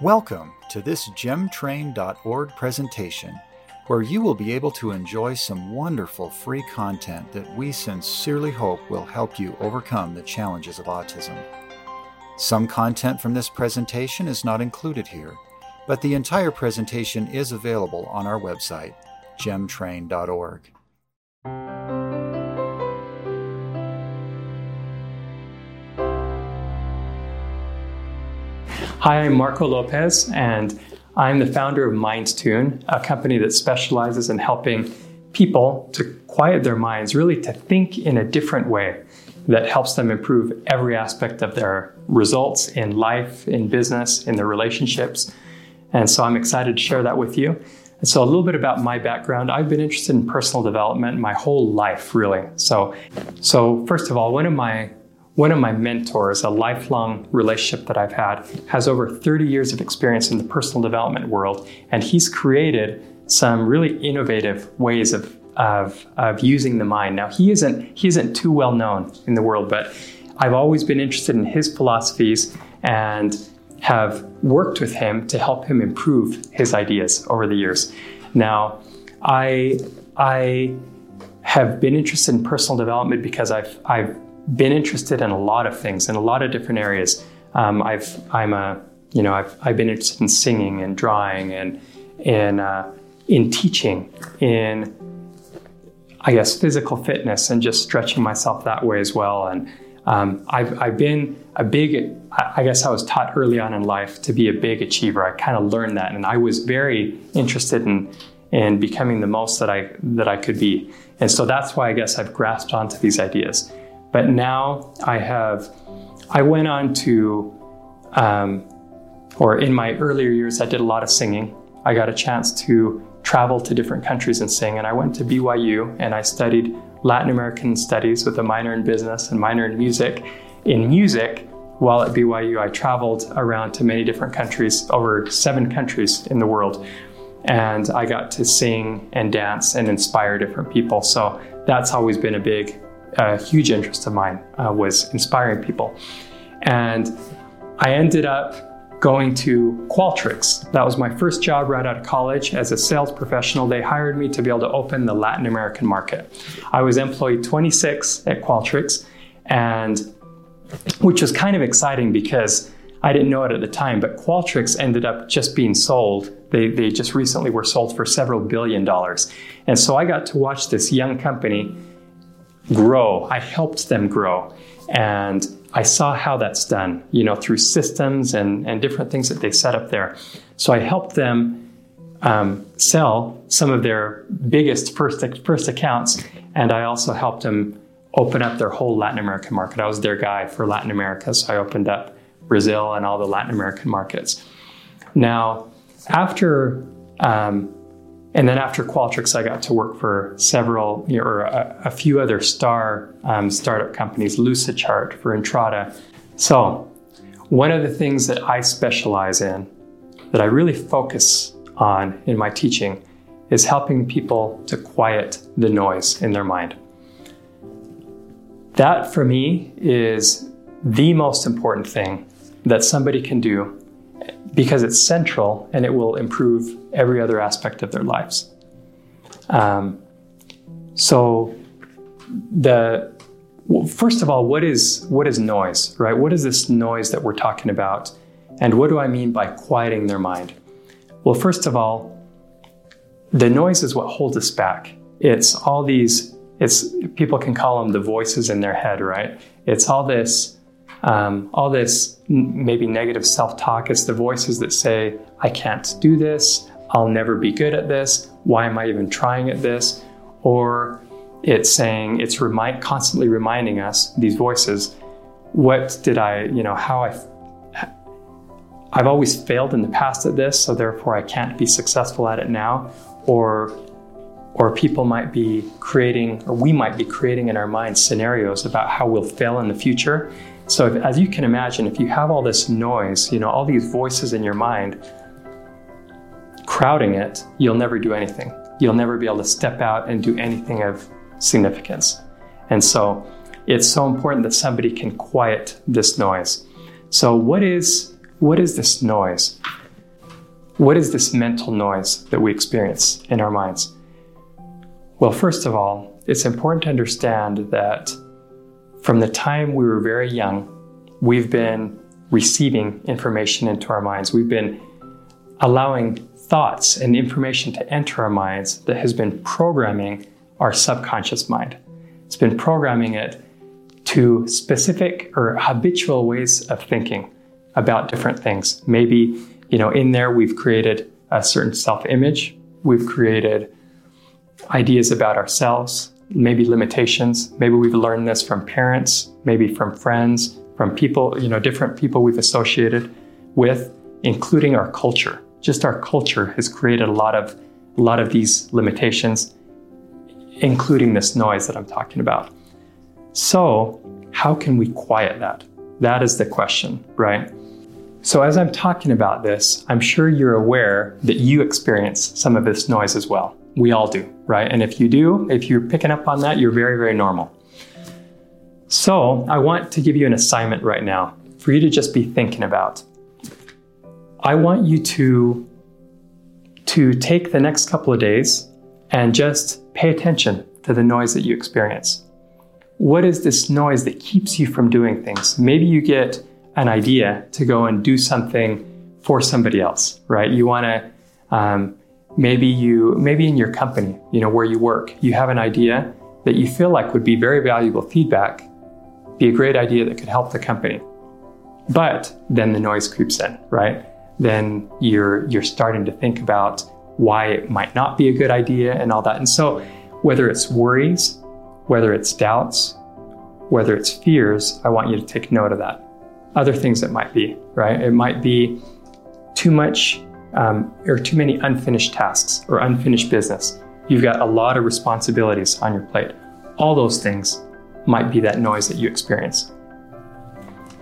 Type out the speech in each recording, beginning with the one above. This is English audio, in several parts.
Welcome to this gemtrain.org presentation, where you will be able to enjoy some wonderful free content that we sincerely hope will help you overcome the challenges of autism. Some content from this presentation is not included here, but the entire presentation is available on our website, gemtrain.org. Hi, I'm Marco Lopez, and I'm the founder of MindTune, a company that specializes in helping people to quiet their minds, really to think in a different way that helps them improve every aspect of their results in life, in business, in their relationships. And so I'm excited to share that with you. And so, a little bit about my background. I've been interested in personal development my whole life, really. So, so first of all, one of my one of my mentors, a lifelong relationship that I've had, has over 30 years of experience in the personal development world, and he's created some really innovative ways of, of, of using the mind. Now, he isn't, he isn't too well known in the world, but I've always been interested in his philosophies and have worked with him to help him improve his ideas over the years. Now, I, I have been interested in personal development because I've, I've been interested in a lot of things in a lot of different areas. Um, I've I'm a you know I've I've been interested in singing and drawing and in uh, in teaching in I guess physical fitness and just stretching myself that way as well. And um, I've I've been a big I guess I was taught early on in life to be a big achiever. I kind of learned that, and I was very interested in in becoming the most that I that I could be. And so that's why I guess I've grasped onto these ideas. But now I have, I went on to, um, or in my earlier years, I did a lot of singing. I got a chance to travel to different countries and sing. And I went to BYU and I studied Latin American studies with a minor in business and minor in music. In music, while at BYU, I traveled around to many different countries, over seven countries in the world. And I got to sing and dance and inspire different people. So that's always been a big a huge interest of mine uh, was inspiring people. And I ended up going to Qualtrics. That was my first job right out of college as a sales professional. They hired me to be able to open the Latin American market. I was employee 26 at Qualtrics, and which was kind of exciting because I didn't know it at the time, but Qualtrics ended up just being sold. They, they just recently were sold for several billion dollars. And so I got to watch this young company grow. I helped them grow. And I saw how that's done, you know, through systems and, and different things that they set up there. So I helped them um, sell some of their biggest first, first accounts. And I also helped them open up their whole Latin American market. I was their guy for Latin America. So I opened up Brazil and all the Latin American markets. Now, after um, and then after Qualtrics, I got to work for several or a, a few other star um, startup companies, Lucidchart for Entrata. So, one of the things that I specialize in, that I really focus on in my teaching, is helping people to quiet the noise in their mind. That for me is the most important thing that somebody can do because it's central and it will improve every other aspect of their lives. Um, so, the first of all, what is what is noise, right? What is this noise that we're talking about, and what do I mean by quieting their mind? Well, first of all, the noise is what holds us back. It's all these. It's people can call them the voices in their head, right? It's all this um, all this maybe negative self talk It's the voices that say, I can't do this, I'll never be good at this, why am I even trying at this? Or it's saying, it's remind, constantly reminding us, these voices, what did I, you know, how I, I've always failed in the past at this, so therefore I can't be successful at it now. Or or people might be creating, or we might be creating in our minds scenarios about how we'll fail in the future. So, if, as you can imagine, if you have all this noise, you know, all these voices in your mind crowding it, you'll never do anything. You'll never be able to step out and do anything of significance. And so, it's so important that somebody can quiet this noise. So, what is what is this noise? what is this mental noise that we experience in our minds? Well, first of all, it's important to understand that from the time we were very young, we've been receiving information into our minds. We've been allowing thoughts and information to enter our minds that has been programming our subconscious mind. It's been programming it to specific or habitual ways of thinking about different things. Maybe, you know, in there we've created a certain self-image, we've created ideas about ourselves, maybe limitations. Maybe we've learned this from parents, maybe from friends, from people, you know, different people we've associated with, including our culture. Just our culture has created a lot of a lot of these limitations, including this noise that I'm talking about. So, how can we quiet that? That is the question, right? So, as I'm talking about this, I'm sure you're aware that you experience some of this noise as well. We all do, right? And if you do, if you're picking up on that, you're very, very normal. So, I want to give you an assignment right now for you to just be thinking about. I want you to to take the next couple of days and just pay attention to the noise that you experience. What is this noise that keeps you from doing things? Maybe you get an idea to go and do something for somebody else, right? You want to um, maybe you maybe in your company you know where you work you have an idea that you feel like would be very valuable feedback be a great idea that could help the company but then the noise creeps in right then you're you're starting to think about why it might not be a good idea and all that and so whether it's worries whether it's doubts whether it's fears i want you to take note of that other things it might be right it might be too much um, or too many unfinished tasks or unfinished business. You've got a lot of responsibilities on your plate. All those things might be that noise that you experience.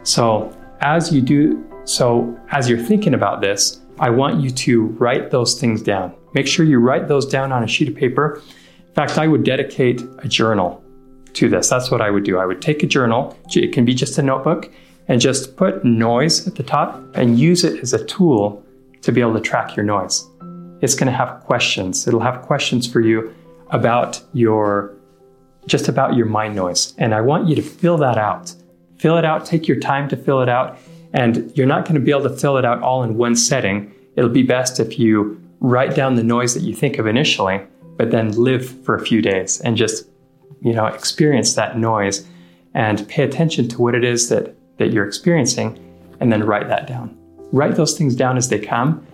So, as you do, so as you're thinking about this, I want you to write those things down. Make sure you write those down on a sheet of paper. In fact, I would dedicate a journal to this. That's what I would do. I would take a journal, it can be just a notebook, and just put noise at the top and use it as a tool to be able to track your noise. It's going to have questions. It'll have questions for you about your just about your mind noise. And I want you to fill that out. Fill it out, take your time to fill it out. And you're not going to be able to fill it out all in one setting. It'll be best if you write down the noise that you think of initially, but then live for a few days and just, you know, experience that noise and pay attention to what it is that, that you're experiencing and then write that down write those things down as they come,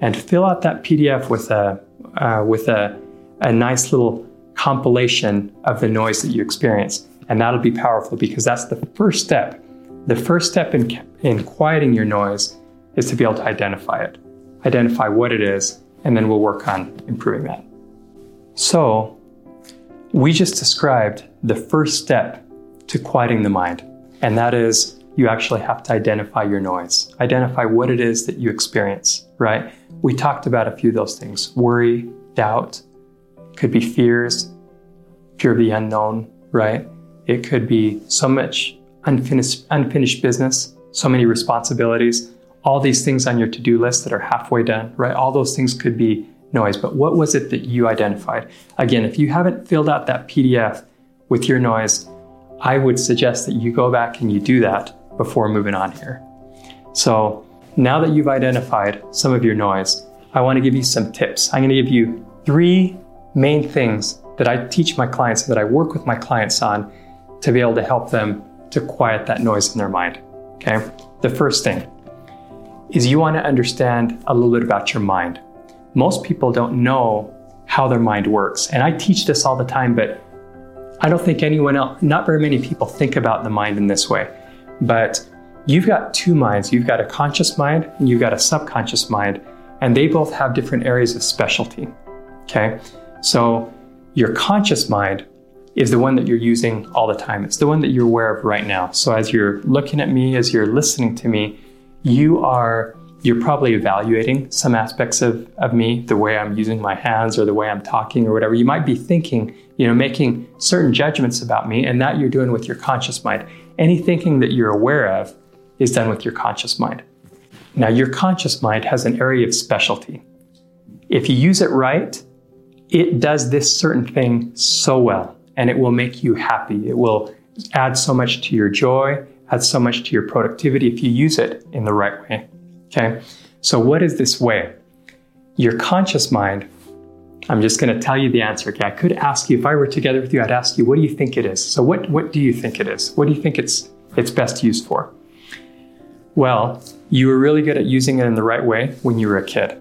and fill out that PDF with a uh, with a, a nice little compilation of the noise that you experience, and that'll be powerful because that's the first step. The first step in in quieting your noise is to be able to identify it, identify what it is, and then we'll work on improving that. So, we just described the first step to quieting the mind, and that is you actually have to identify your noise, identify what it is that you experience, right? We talked about a few of those things worry, doubt, could be fears, fear of the unknown, right? It could be so much unfinished, unfinished business, so many responsibilities, all these things on your to do list that are halfway done, right? All those things could be noise. But what was it that you identified? Again, if you haven't filled out that PDF with your noise, I would suggest that you go back and you do that before moving on here. So now that you've identified some of your noise, I want to give you some tips. I'm going to give you three main things that I teach my clients, that I work with my clients on to be able to help them to quiet that noise in their mind. Okay. The first thing is you want to understand a little bit about your mind. Most people don't know how their mind works. And I teach this all the time, but I don't think anyone else, not very many people think about the mind in this way. But you've got two minds. You've got a conscious mind and you've got a subconscious mind, and they both have different areas of specialty. Okay. So your conscious mind is the one that you're using all the time. It's the one that you're aware of right now. So as you're looking at me, as you're listening to me, you are you're probably evaluating some aspects of, of me, the way I'm using my hands or the way I'm talking or whatever. You might be thinking, you know, making certain judgments about me, and that you're doing with your conscious mind. Any thinking that you're aware of is done with your conscious mind. Now, your conscious mind has an area of specialty. If you use it right, it does this certain thing so well, and it will make you happy. It will add so much to your joy, add so much to your productivity if you use it in the right way. Okay? So, what is this way? Your conscious mind, I'm just going to tell you the answer. Okay? I could ask you, if I were together with you, I'd ask you, what do you think it is? So, what, what do you think it is? What do you think it's, it's best used for? Well, you were really good at using it in the right way when you were a kid.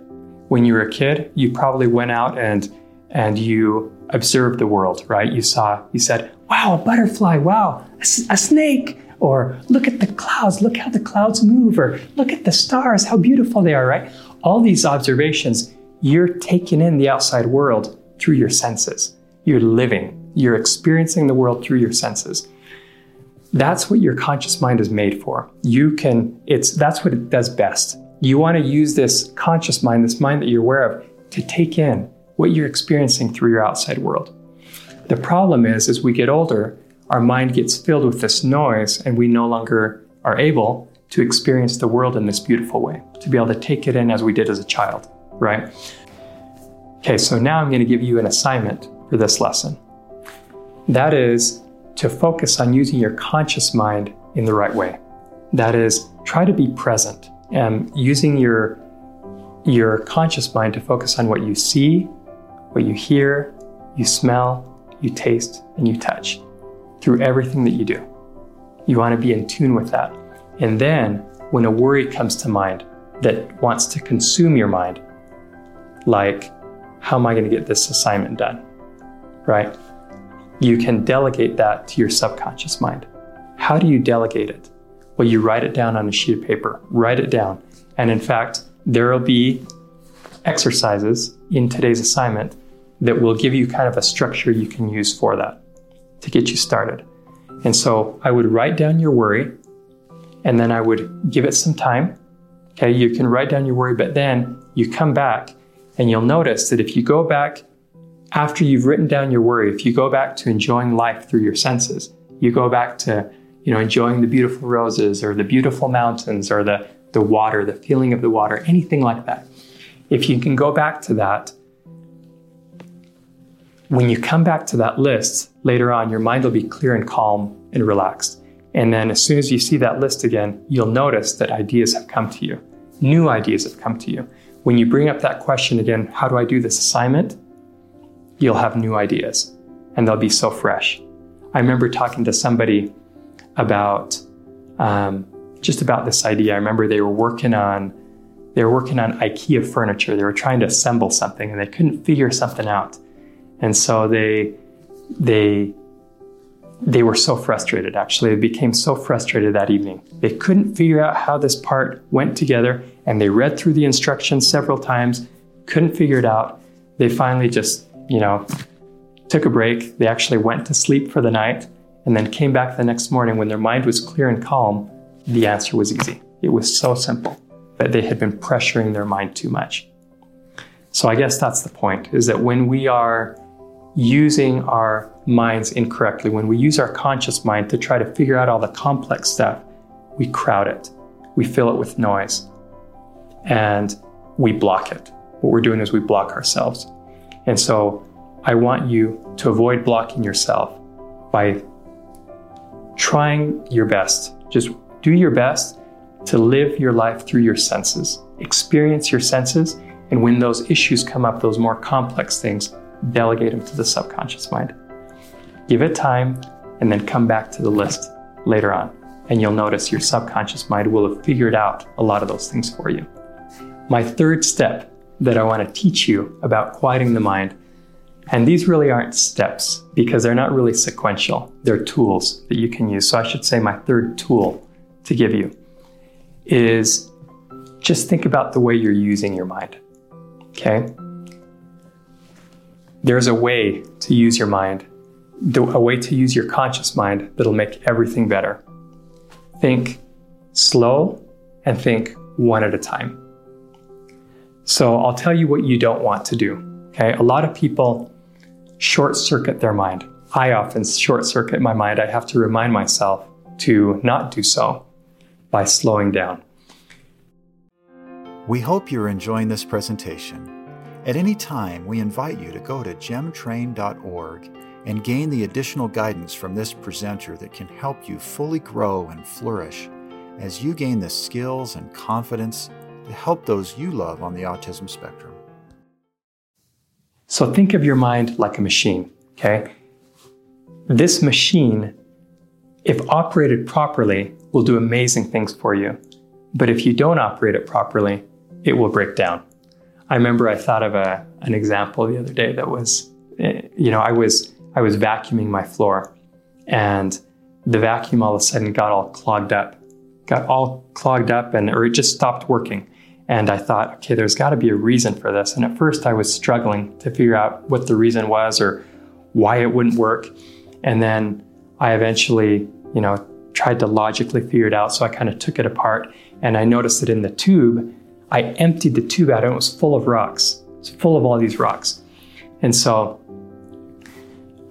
When you were a kid, you probably went out and and you observed the world, right? You saw, you said, wow, a butterfly, wow, a, a, snake, or look at the clouds, look how the clouds move, or look at the stars, how beautiful they are, right? All these observations, you're taking in the outside world through your senses. You're living, you're experiencing the world through your senses. That's what your conscious mind is made for. You can, it's, that's what it does best. You want to use this conscious mind, this mind that you're aware of, to take in what you're experiencing through your outside world. The problem is, as we get older, our mind gets filled with this noise and we no longer are able to experience the world in this beautiful way, to be able to take it in as we did as a child, right? Okay, so now I'm going to give you an assignment for this lesson. That is to focus on using your conscious mind in the right way. That is, try to be present and using your, your conscious mind to focus on what you see, what you hear, you smell, you taste, and you touch through everything that you do. You want to be in tune with that. And then when a worry comes to mind that wants to consume your mind, like, how am I going to get this assignment done? Right? You can delegate that to your subconscious mind. How do you delegate it? Well, you write it down on a sheet of paper, write it down. And in fact, there will be exercises in today's assignment that will give you kind of a structure you can use for that to get you started. And so I would write down your worry and then I would give it some time. Okay, you can write down your worry, but then you come back and you'll notice that if you go back after you've written down your worry, if you go back to enjoying life through your senses, you go back to, you know, enjoying the beautiful roses or the beautiful mountains or the, the water, the feeling of the water, anything like that. If you can go back to that, when you come back to that list later on, your mind will be clear and calm and relaxed. And then as soon as you see that list again, you'll notice that ideas have come to you. New ideas have come to you. When you bring up that question again, how do I do this assignment? You'll have new ideas and they'll be so fresh. I remember talking to somebody about um, just about this idea. I remember they were working on they were working on IKEA furniture. They were trying to assemble something and they couldn't figure something out. And so they they they were so frustrated actually. They became so frustrated that evening. They couldn't figure out how this part went together and they read through the instructions several times, couldn't figure it out. They finally just, you know, took a break. They actually went to sleep for the night and then came back the next morning when their mind was clear and calm. The answer was easy. It was so simple, but they had been pressuring their mind too much. So I guess that's the point is that when we are using our minds incorrectly, when we use our conscious mind to try to figure out all the complex stuff, we crowd it, we fill it with noise, and we block it. What we're doing is we block ourselves. And so I want you to avoid blocking yourself by trying your best. Just do your best to live your life through your senses, experience your senses, and when those issues come up, those more complex things, delegate them to the subconscious mind. Give it time and then come back to the list later on. And you'll notice your subconscious mind will have figured out a lot of those things for you. My third step that I want to teach you about quieting the mind, and these really aren't steps because they're not really sequential, they're tools that you can use. So I should say, my third tool to give you is just think about the way you're using your mind. Okay? There's a way to use your mind, a way to use your conscious mind that'll make everything better. Think slow and think one at a time. So I'll tell you what you don't want to do. Okay. A lot of people short circuit their mind. I often short circuit my mind. I have to remind myself to not do so by slowing down. We hope you're enjoying this presentation. At any time, we invite you to go to gemtrain.org and gain the additional guidance from this presenter that can help you fully grow and flourish as you gain the skills and confidence to help those you love on the autism spectrum. So think of your mind like a machine, okay? This machine, if operated properly, will do amazing things for you. But if you don't operate it properly, it will break down. I remember I thought of a, an example the other day that was, eh, you know, I was I was vacuuming my floor, and the vacuum all of a sudden got all clogged up, got all clogged up, and or it just stopped working. And I thought, okay, there's got to be a reason for this. And at first, I was struggling to figure out what the reason was or why it wouldn't work. And then I eventually, you know, tried to logically figure it out. So I kind of took it apart and I noticed that in the tube, I emptied the tube out and it was full of rocks. It's full of all these rocks. And so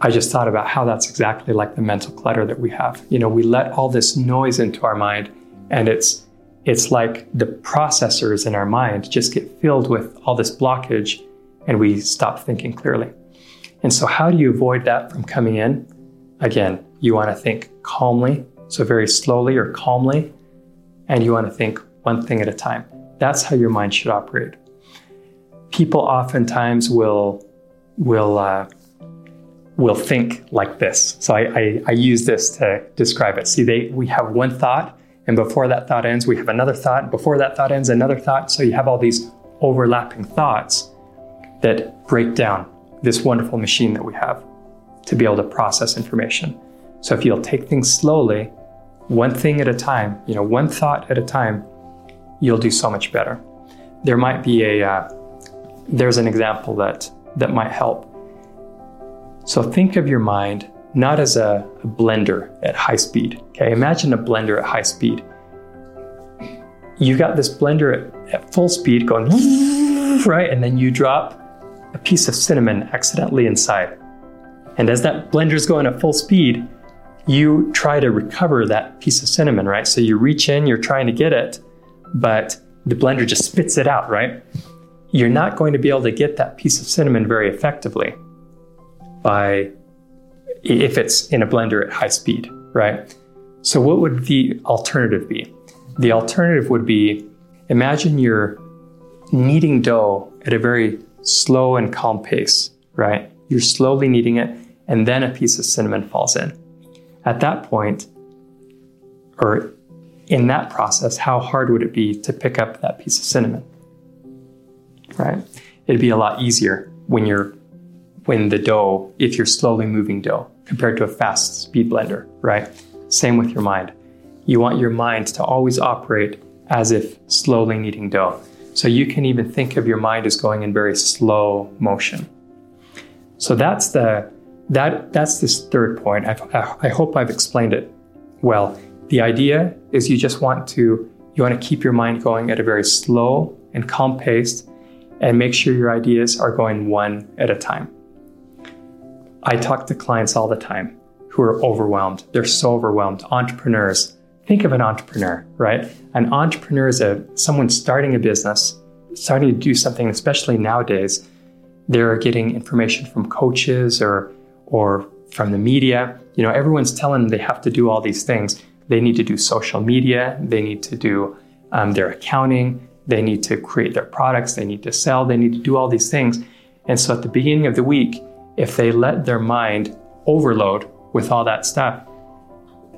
I just thought about how that's exactly like the mental clutter that we have. You know, we let all this noise into our mind and it's it's like the processors in our mind just get filled with all this blockage and we stop thinking clearly. And so, how do you avoid that from coming in? Again, you want to think calmly, so very slowly or calmly, and you want to think one thing at a time. That's how your mind should operate. People oftentimes will will uh, will think like this. So I, I, I use this to describe it. See, they we have one thought and before that thought ends, we have another thought. Before that thought ends, another thought. So you have all these overlapping thoughts that break down this wonderful machine that we have to be able to process information. So if you'll take things slowly, one thing at a time, you know, one thought at a time, you'll do so much better. There might be a, uh, there's an example that that might help. So think of your mind not as a, a blender at high speed. Okay, imagine a blender at high speed. You've got this blender at, at full speed going, right? And then you drop a piece of cinnamon accidentally inside. And as that blender's going at full speed, you try to recover that piece of cinnamon, right? So you reach in, you're trying to get it, but the blender just spits it out, right? You're not going to be able to get that piece of cinnamon very effectively by if it's in a blender at high speed, right? So, what would the alternative be? The alternative would be imagine you're kneading dough at a very slow and calm pace, right? You're slowly kneading it, and then a piece of cinnamon falls in. At that point, or in that process, how hard would it be to pick up that piece of cinnamon? Right? It'd be a lot easier when you're when the dough, if you're slowly moving dough compared to a fast speed blender, right? Same with your mind. You want your mind to always operate as if slowly kneading dough. So you can even think of your mind as going in very slow motion. So that's the that that's this third point. I've, I hope I've explained it well. The idea is you just want to you want to keep your mind going at a very slow and calm pace and make sure your ideas are going one at a time. I talk to clients all the time who are overwhelmed. They're so overwhelmed. Entrepreneurs. Think of an entrepreneur, right? An entrepreneur is a someone starting a business, starting to do something, especially nowadays. They're getting information from coaches or or from the media. You know, everyone's telling them they have to do all these things. They need to do social media. They need to do um, their accounting. They need to create their products. They need to sell. They need to do all these things. And so at the beginning of the week, if they let their mind overload with all that stuff,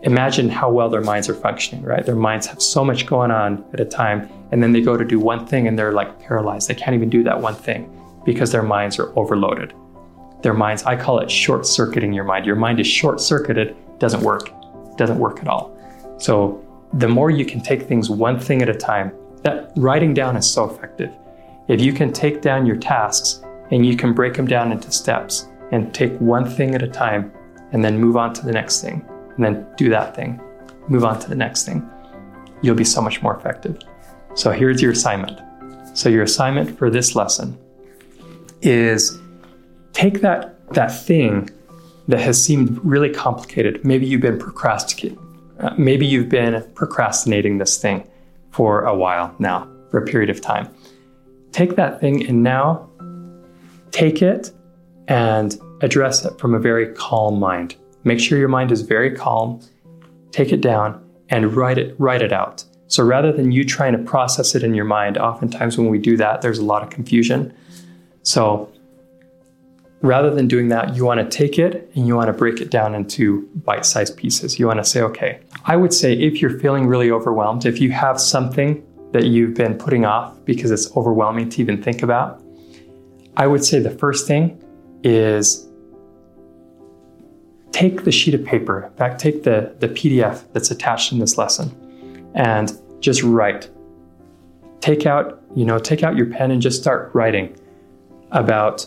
imagine how well their minds are functioning, right? Their minds have so much going on at a time, and then they go to do one thing and they're like paralyzed. They can't even do that one thing because their minds are overloaded. Their minds, I call it short circuiting your mind. Your mind is short circuited, doesn't work, doesn't work at all. So the more you can take things one thing at a time, that writing down is so effective. If you can take down your tasks and you can break them down into steps, and take one thing at a time and then move on to the next thing and then do that thing, move on to the next thing. You'll be so much more effective. So here's your assignment. So your assignment for this lesson is take that that thing that has seemed really complicated. Maybe you've been procrastinating. Uh, maybe you've been procrastinating this thing for a while now. for a period of time. Take that thing and now take it and address it from a very calm mind. Make sure your mind is very calm. Take it down and write it write it out. So rather than you trying to process it in your mind, oftentimes when we do that, there's a lot of confusion. So rather than doing that, you want to take it and you want to break it down into bite sized pieces. You want to say, okay, I would say if you're feeling really overwhelmed, if you have something that you've been putting off because it's overwhelming to even think about, I would say the first thing is take the sheet of paper, in fact, take the, the PDF that's attached in this lesson and just write. Take out, you know, take out your pen and just start writing about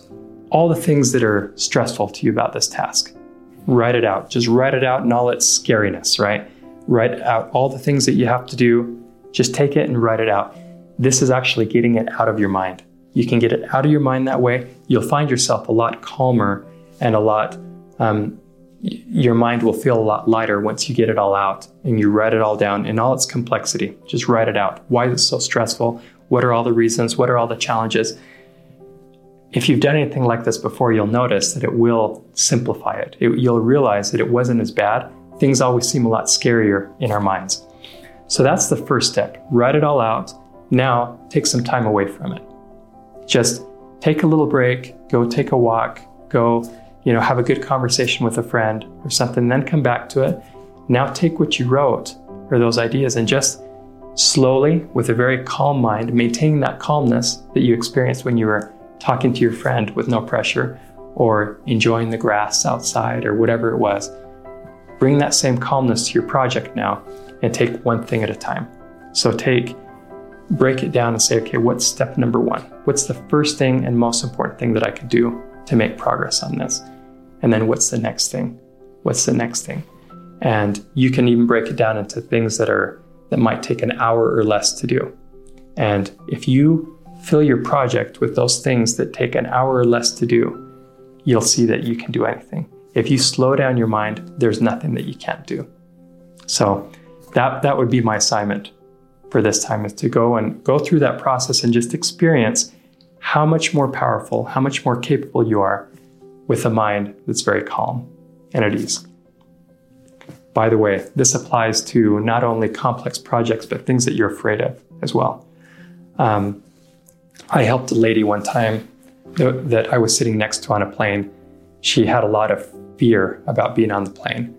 all the things that are stressful to you about this task. Write it out. Just write it out in all its scariness, right? Write out all the things that you have to do. Just take it and write it out. This is actually getting it out of your mind. You can get it out of your mind that way. You'll find yourself a lot calmer and a lot um, your mind will feel a lot lighter once you get it all out and you write it all down in all its complexity. Just write it out. Why is it so stressful? What are all the reasons? What are all the challenges? If you've done anything like this before, you'll notice that it will simplify it. it. You'll realize that it wasn't as bad. Things always seem a lot scarier in our minds. So that's the first step. Write it all out. Now take some time away from it. Just take a little break, go take a walk, go you know, have a good conversation with a friend or something, then come back to it. Now take what you wrote or those ideas and just slowly, with a very calm mind, maintaining that calmness that you experienced when you were talking to your friend with no pressure or enjoying the grass outside or whatever it was. Bring that same calmness to your project now and take one thing at a time. So take, break it down and say, okay, what's step number one? What's the first thing and most important thing that I could do to make progress on this? And then what's the next thing? What's the next thing? And you can even break it down into things that are that might take an hour or less to do. And if you fill your project with those things that take an hour or less to do, you'll see that you can do anything. If you slow down your mind, there's nothing that you can't do. So that that would be my assignment for this time is to go and go through that process and just experience how much more powerful, how much more capable you are with a mind that's very calm and at ease. By the way, this applies to not only complex projects, but things that you're afraid of as well. Um, I helped a lady one time that I was sitting next to on a plane. She had a lot of fear about being on the plane,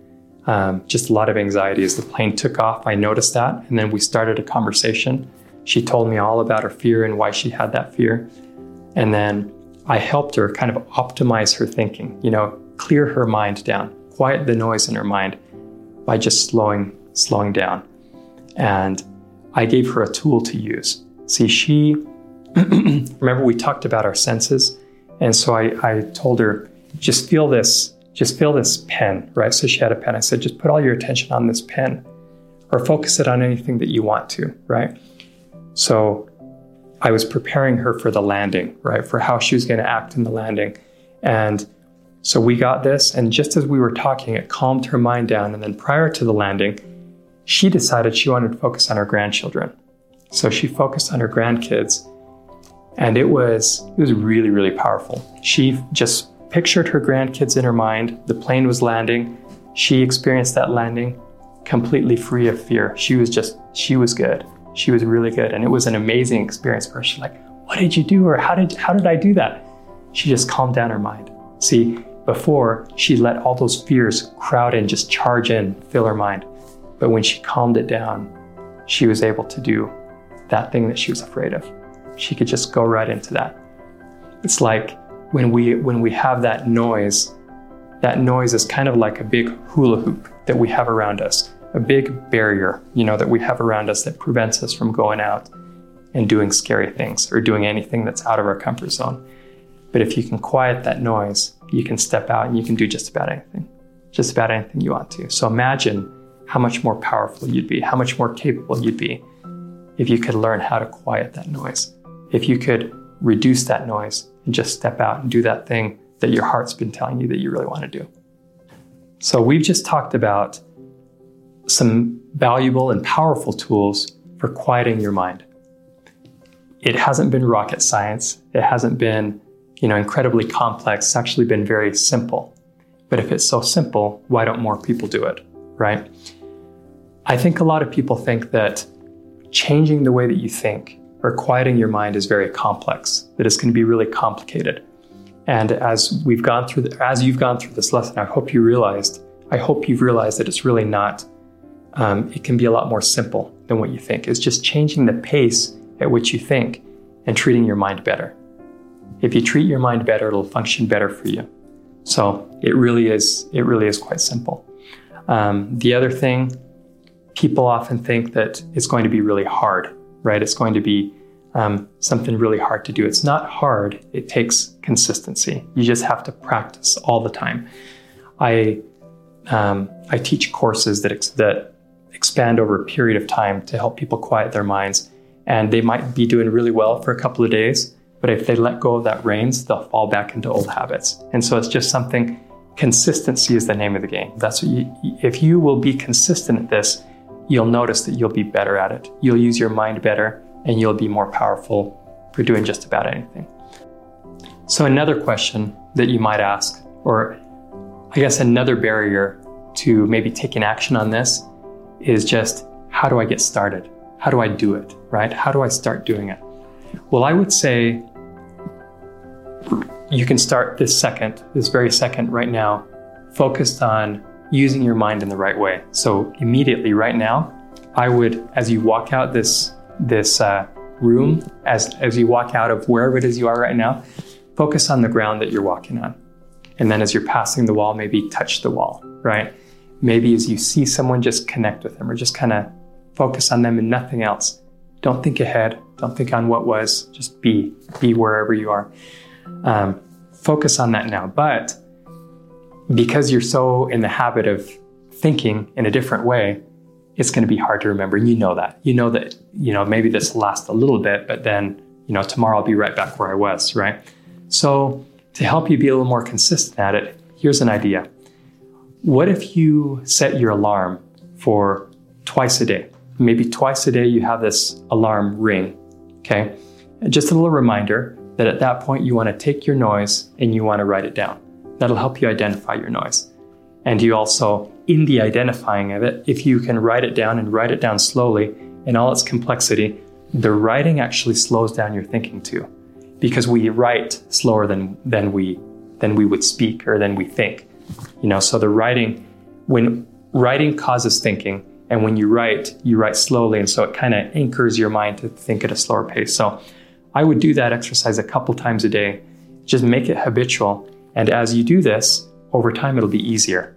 um, just a lot of anxiety as the plane took off. I noticed that, and then we started a conversation. She told me all about her fear and why she had that fear. And then I helped her kind of optimize her thinking, you know, clear her mind down, quiet the noise in her mind by just slowing slowing down. And I gave her a tool to use. See, she remember we talked about our senses, and so I, I told her, just feel this, just feel this pen, right? So she had a pen. I said, just put all your attention on this pen or focus it on anything that you want to, right? So I was preparing her for the landing, right? For how she was going to act in the landing. And so we got this. And just as we were talking, it calmed her mind down. And then prior to the landing, she decided she wanted to focus on her grandchildren. So she focused on her grandkids. And it was it was really, really powerful. She just pictured her grandkids in her mind. The plane was landing. She experienced that landing completely free of fear. She was just, she was good she was really good. And it was an amazing experience for her. She's like, what did you do? Or how did, how did I do that? She just calmed down her mind. See, before she let all those fears crowd in, just charge in, fill her mind. But when she calmed it down, she was able to do that thing that she was afraid of. She could just go right into that. It's like when we when we have that noise, that noise is kind of like a big hula hoop that we have around us a big barrier, you know, that we have around us that prevents us from going out and doing scary things or doing anything that's out of our comfort zone. But if you can quiet that noise, you can step out and you can do just about anything, just about anything you want to. So imagine how much more powerful you'd be, how much more capable you'd be if you could learn how to quiet that noise, if you could reduce that noise and just step out and do that thing that your heart's been telling you that you really want to do. So we've just talked about some valuable and powerful tools for quieting your mind. it hasn't been rocket science. It hasn't been, you know, incredibly complex. It's actually been very simple. But if it's so simple, why don't more people do it, right? I think a lot of people think that changing the way that you think or quieting your mind is very complex, that it's going to be really complicated. And as we've gone through, the, as you've gone through this lesson, I hope you realized, I hope you've realized that it's really not. Um, it can be a lot more simple than what you think. It's just changing the pace at which you think and treating your mind better. If you treat your mind better, it'll function better for you. So it really is. It really is quite simple. Um, the other thing, people often think that it's going to be really hard, right? It's going to be um, something really hard to do. It's not hard. It takes consistency. You just have to practice all the time. I um, I teach courses that ex- that expand over a period of time to help people quiet their minds, and they might be doing really well for a couple of days, but if they let go of that reins, they'll fall back into old habits. And so it's just something. Consistency is the name of the game. That's what you. If you will be consistent at this, you'll notice that you'll be better at it. You'll use your mind better and you'll be more powerful for doing just about anything. So, another question that you might ask, or I guess another barrier to maybe taking action on this, is just how do I get started? How do I do it, right? How do I start doing it? Well, I would say you can start this second, this very second right now, focused on using your mind in the right way. So, immediately right now, I would, as you walk out this this uh, room as, as you walk out of wherever it is you are right now, focus on the ground that you're walking on. And then as you're passing the wall, maybe touch the wall, right? Maybe as you see someone, just connect with them or just kind of focus on them and nothing else. Don't think ahead. Don't think on what was. Just be. Be wherever you are. Um, focus on that now. But because you're so in the habit of thinking in a different way, it's going to be hard to remember. And you know that. You know that, you know, maybe this will last a little bit, but then, you know, tomorrow I'll be right back where I was, right? So to help you be a little more consistent at it, here's an idea. What if you set your alarm for twice a day? Maybe twice a day you have this alarm ring, okay? And just a little reminder that at that point you want to take your noise and you want to write it down. That'll help you identify your noise. And you also in the identifying of it, if you can write it down and write it down slowly in all its complexity, the writing actually slows down your thinking too. Because we write slower than, than we than we would speak or than we think. You know, so the writing when writing causes thinking, and when you write, you write slowly, and so it kind of anchors your mind to think at a slower pace. So I would do that exercise a couple times a day. Just make it habitual. And as you do this, over time it'll be easier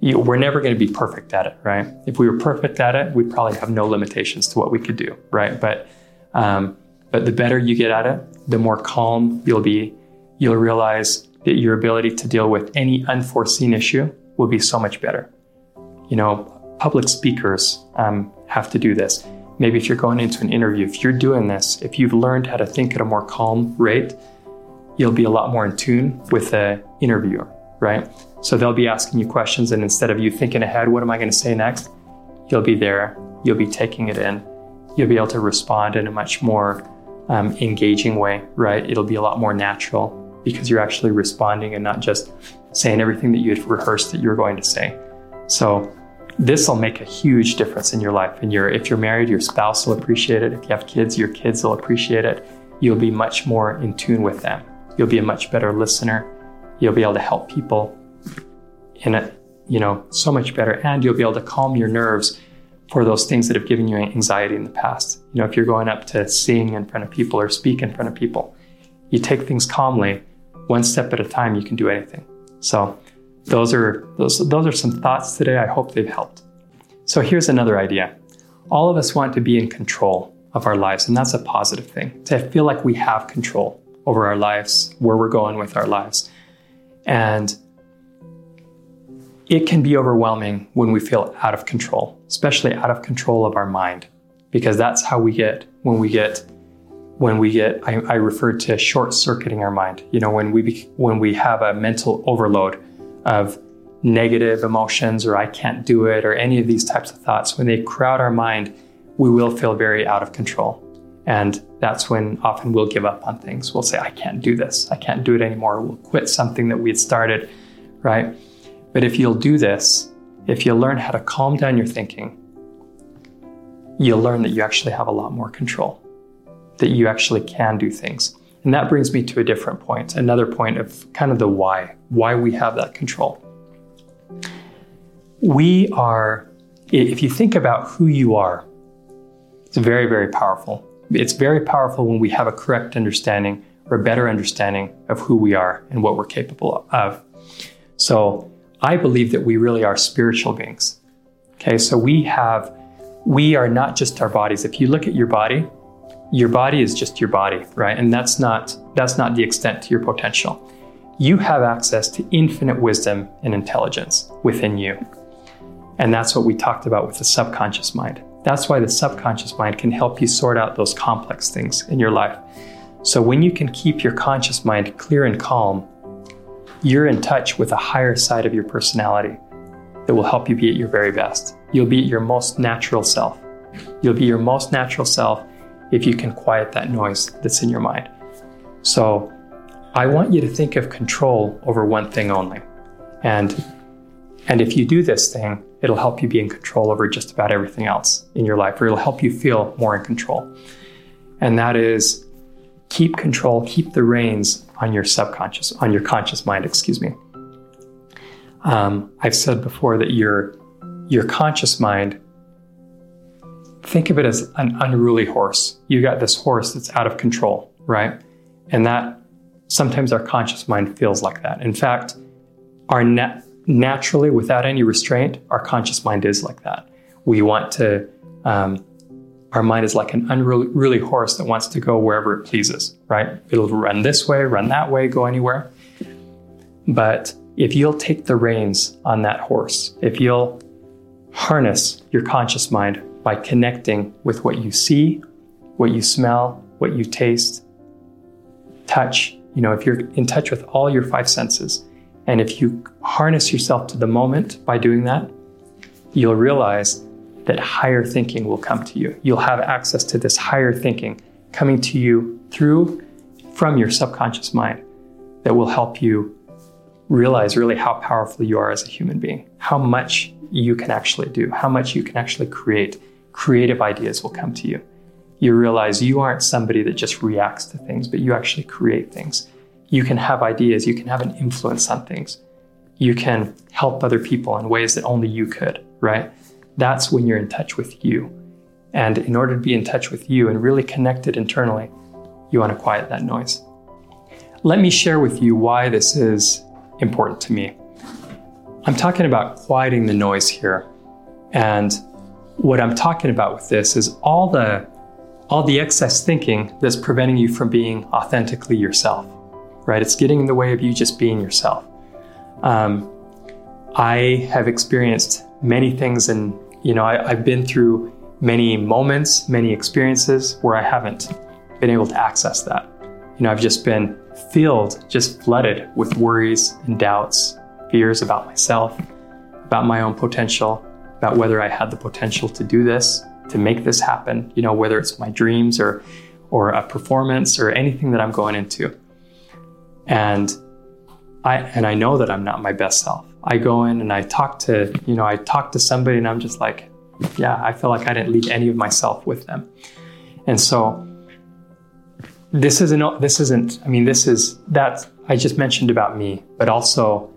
you, we're never going to be perfect at it, right? If we were perfect at it, we'd probably have no limitations to what we could do, right? But um, but the better you get at it, the more calm you'll be. You'll realize that your ability to deal with any unforeseen issue will be so much better. You know, public speakers um, have to do this. Maybe if you're going into an interview, if you're doing this, if you've learned how to think at a more calm rate, you'll be a lot more in tune with the interviewer, right? So they'll be asking you questions, and instead of you thinking ahead, what am I going to say next? You'll be there, you'll be taking it in, you'll be able to respond in a much more um, engaging way, right? It'll be a lot more natural because you're actually responding and not just saying everything that you had rehearsed that you were going to say. So this will make a huge difference in your life. And if you're married, your spouse will appreciate it. If you have kids, your kids will appreciate it. You'll be much more in tune with them. You'll be a much better listener. You'll be able to help people in a, you know, so much better. And you'll be able to calm your nerves for those things that have given you anxiety in the past. You know, if you're going up to sing in front of people or speak in front of people, you take things calmly, one step at a time, you can do anything. So those are those those are some thoughts today. I hope they've helped. So here's another idea. All of us want to be in control of our lives, and that's a positive thing. To feel like we have control over our lives, where we're going with our lives. And it can be overwhelming when we feel out of control, especially out of control of our mind, because that's how we get when we get when we get I, I refer to short circuiting our mind. You know, when we when we have a mental overload of negative emotions or I can't do it or any of these types of thoughts, when they crowd our mind, we will feel very out of control. And that's when often we'll give up on things. We'll say, I can't do this. I can't do it anymore. We'll quit something that we had started, right? But if you'll do this, if you'll learn how to calm down your thinking, you'll learn that you actually have a lot more control, that you actually can do things. And that brings me to a different point, another point of kind of the why, why we have that control. We are, if you think about who you are, it's very, very powerful. It's very powerful when we have a correct understanding or a better understanding of who we are and what we're capable of. So I believe that we really are spiritual beings. Okay, so we have, we are not just our bodies. If you look at your body, your body is just your body, right? And that's not that's not the extent to your potential. You have access to infinite wisdom and intelligence within you. And that's what we talked about with the subconscious mind. That's why the subconscious mind can help you sort out those complex things in your life. So when you can keep your conscious mind clear and calm, you're in touch with a higher side of your personality that will help you be at your very best. You'll be your most natural self. You'll be your most natural self if you can quiet that noise that's in your mind. So I want you to think of control over one thing only. And and if you do this thing, it'll help you be in control over just about everything else in your life, or it'll help you feel more in control. And that is keep control, keep the reins on your subconscious, on your conscious mind, excuse me. Um, I've said before that your your conscious mind think of it as an unruly horse. You got this horse that's out of control, right? And that sometimes our conscious mind feels like that. In fact, our nat- naturally, without any restraint, our conscious mind is like that. We want to, um, our mind is like an unruly horse that wants to go wherever it pleases, right? It'll run this way, run that way, go anywhere. But if you'll take the reins on that horse, if you'll harness your conscious mind by connecting with what you see, what you smell, what you taste, touch. You know, if you're in touch with all your five senses, and if you harness yourself to the moment by doing that, you'll realize that higher thinking will come to you. You'll have access to this higher thinking coming to you through from your subconscious mind that will help you realize really how powerful you are as a human being, how much you can actually do, how much you can actually create. Creative ideas will come to you. You realize you aren't somebody that just reacts to things, but you actually create things. You can have ideas, you can have an influence on things. You can help other people in ways that only you could, right? That's when you're in touch with you. And in order to be in touch with you and really connected internally, you want to quiet that noise. Let me share with you why this is important to me. I'm talking about quieting the noise here. And what I'm talking about with this is all the all the excess thinking that's preventing you from being authentically yourself, right? It's getting in the way of you just being yourself. Um, I have experienced many things, and you know, I, I've been through many moments, many experiences where I haven't been able to access that. You know, I've just been filled, just flooded with worries and doubts fears about myself, about my own potential, about whether I had the potential to do this, to make this happen, you know, whether it's my dreams or or a performance or anything that I'm going into. And I and I know that I'm not my best self. I go in and I talk to, you know, I talk to somebody and I'm just like, yeah, I feel like I didn't leave any of myself with them. And so this isn't this isn't I mean this is that I just mentioned about me, but also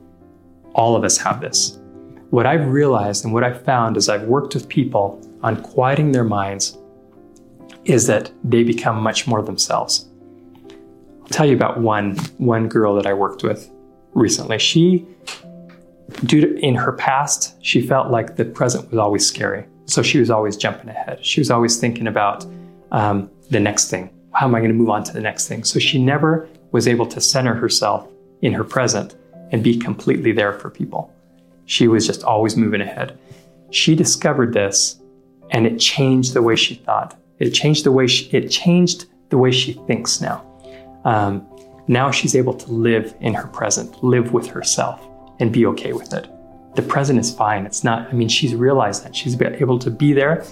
all of us have this. What I've realized and what I've found as I've worked with people on quieting their minds is that they become much more themselves. Tell you about one one girl that I worked with recently. She due to in her past, she felt like the present was always scary. So she was always jumping ahead. She was always thinking about um, the next thing. How am I going to move on to the next thing? So she never was able to center herself in her present and be completely there for people. She was just always moving ahead. She discovered this and it changed the way she thought. It changed the way she, it changed the way she thinks now. Um, now she's able to live in her present, live with herself, and be okay with it. The present is fine. It's not, I mean, she's realized that. She's able to be there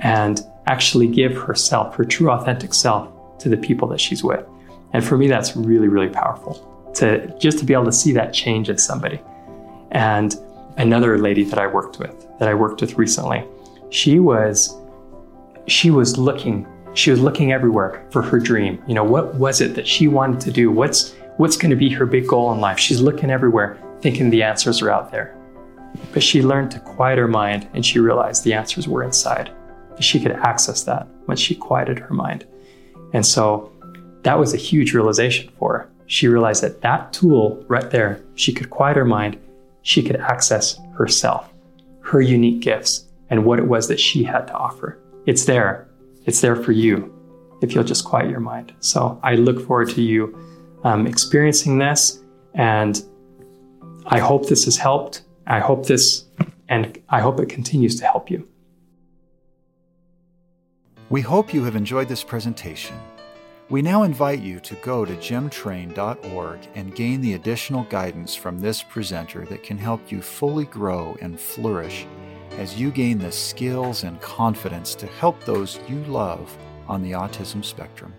and actually give herself, her true authentic self, to the people that she's with. And for me, that's really, really powerful to just to be able to see that change in somebody. And another lady that I worked with, that I worked with recently, she was she was looking she was looking everywhere for her dream. You know, what was it that she wanted to do? What's what's going to be her big goal in life? She's looking everywhere, thinking the answers are out there. But she learned to quiet her mind and she realized the answers were inside. She could access that when she quieted her mind. And so that was a huge realization for her. She realized that that tool right there, she could quiet her mind, she could access herself, her unique gifts, and what it was that she had to offer. It's there. It's there for you if you'll just quiet your mind. So I look forward to you um, experiencing this, and I hope this has helped. I hope this, and I hope it continues to help you. We hope you have enjoyed this presentation. We now invite you to go to gemtrain.org and gain the additional guidance from this presenter that can help you fully grow and flourish as you gain the skills and confidence to help those you love on the autism spectrum.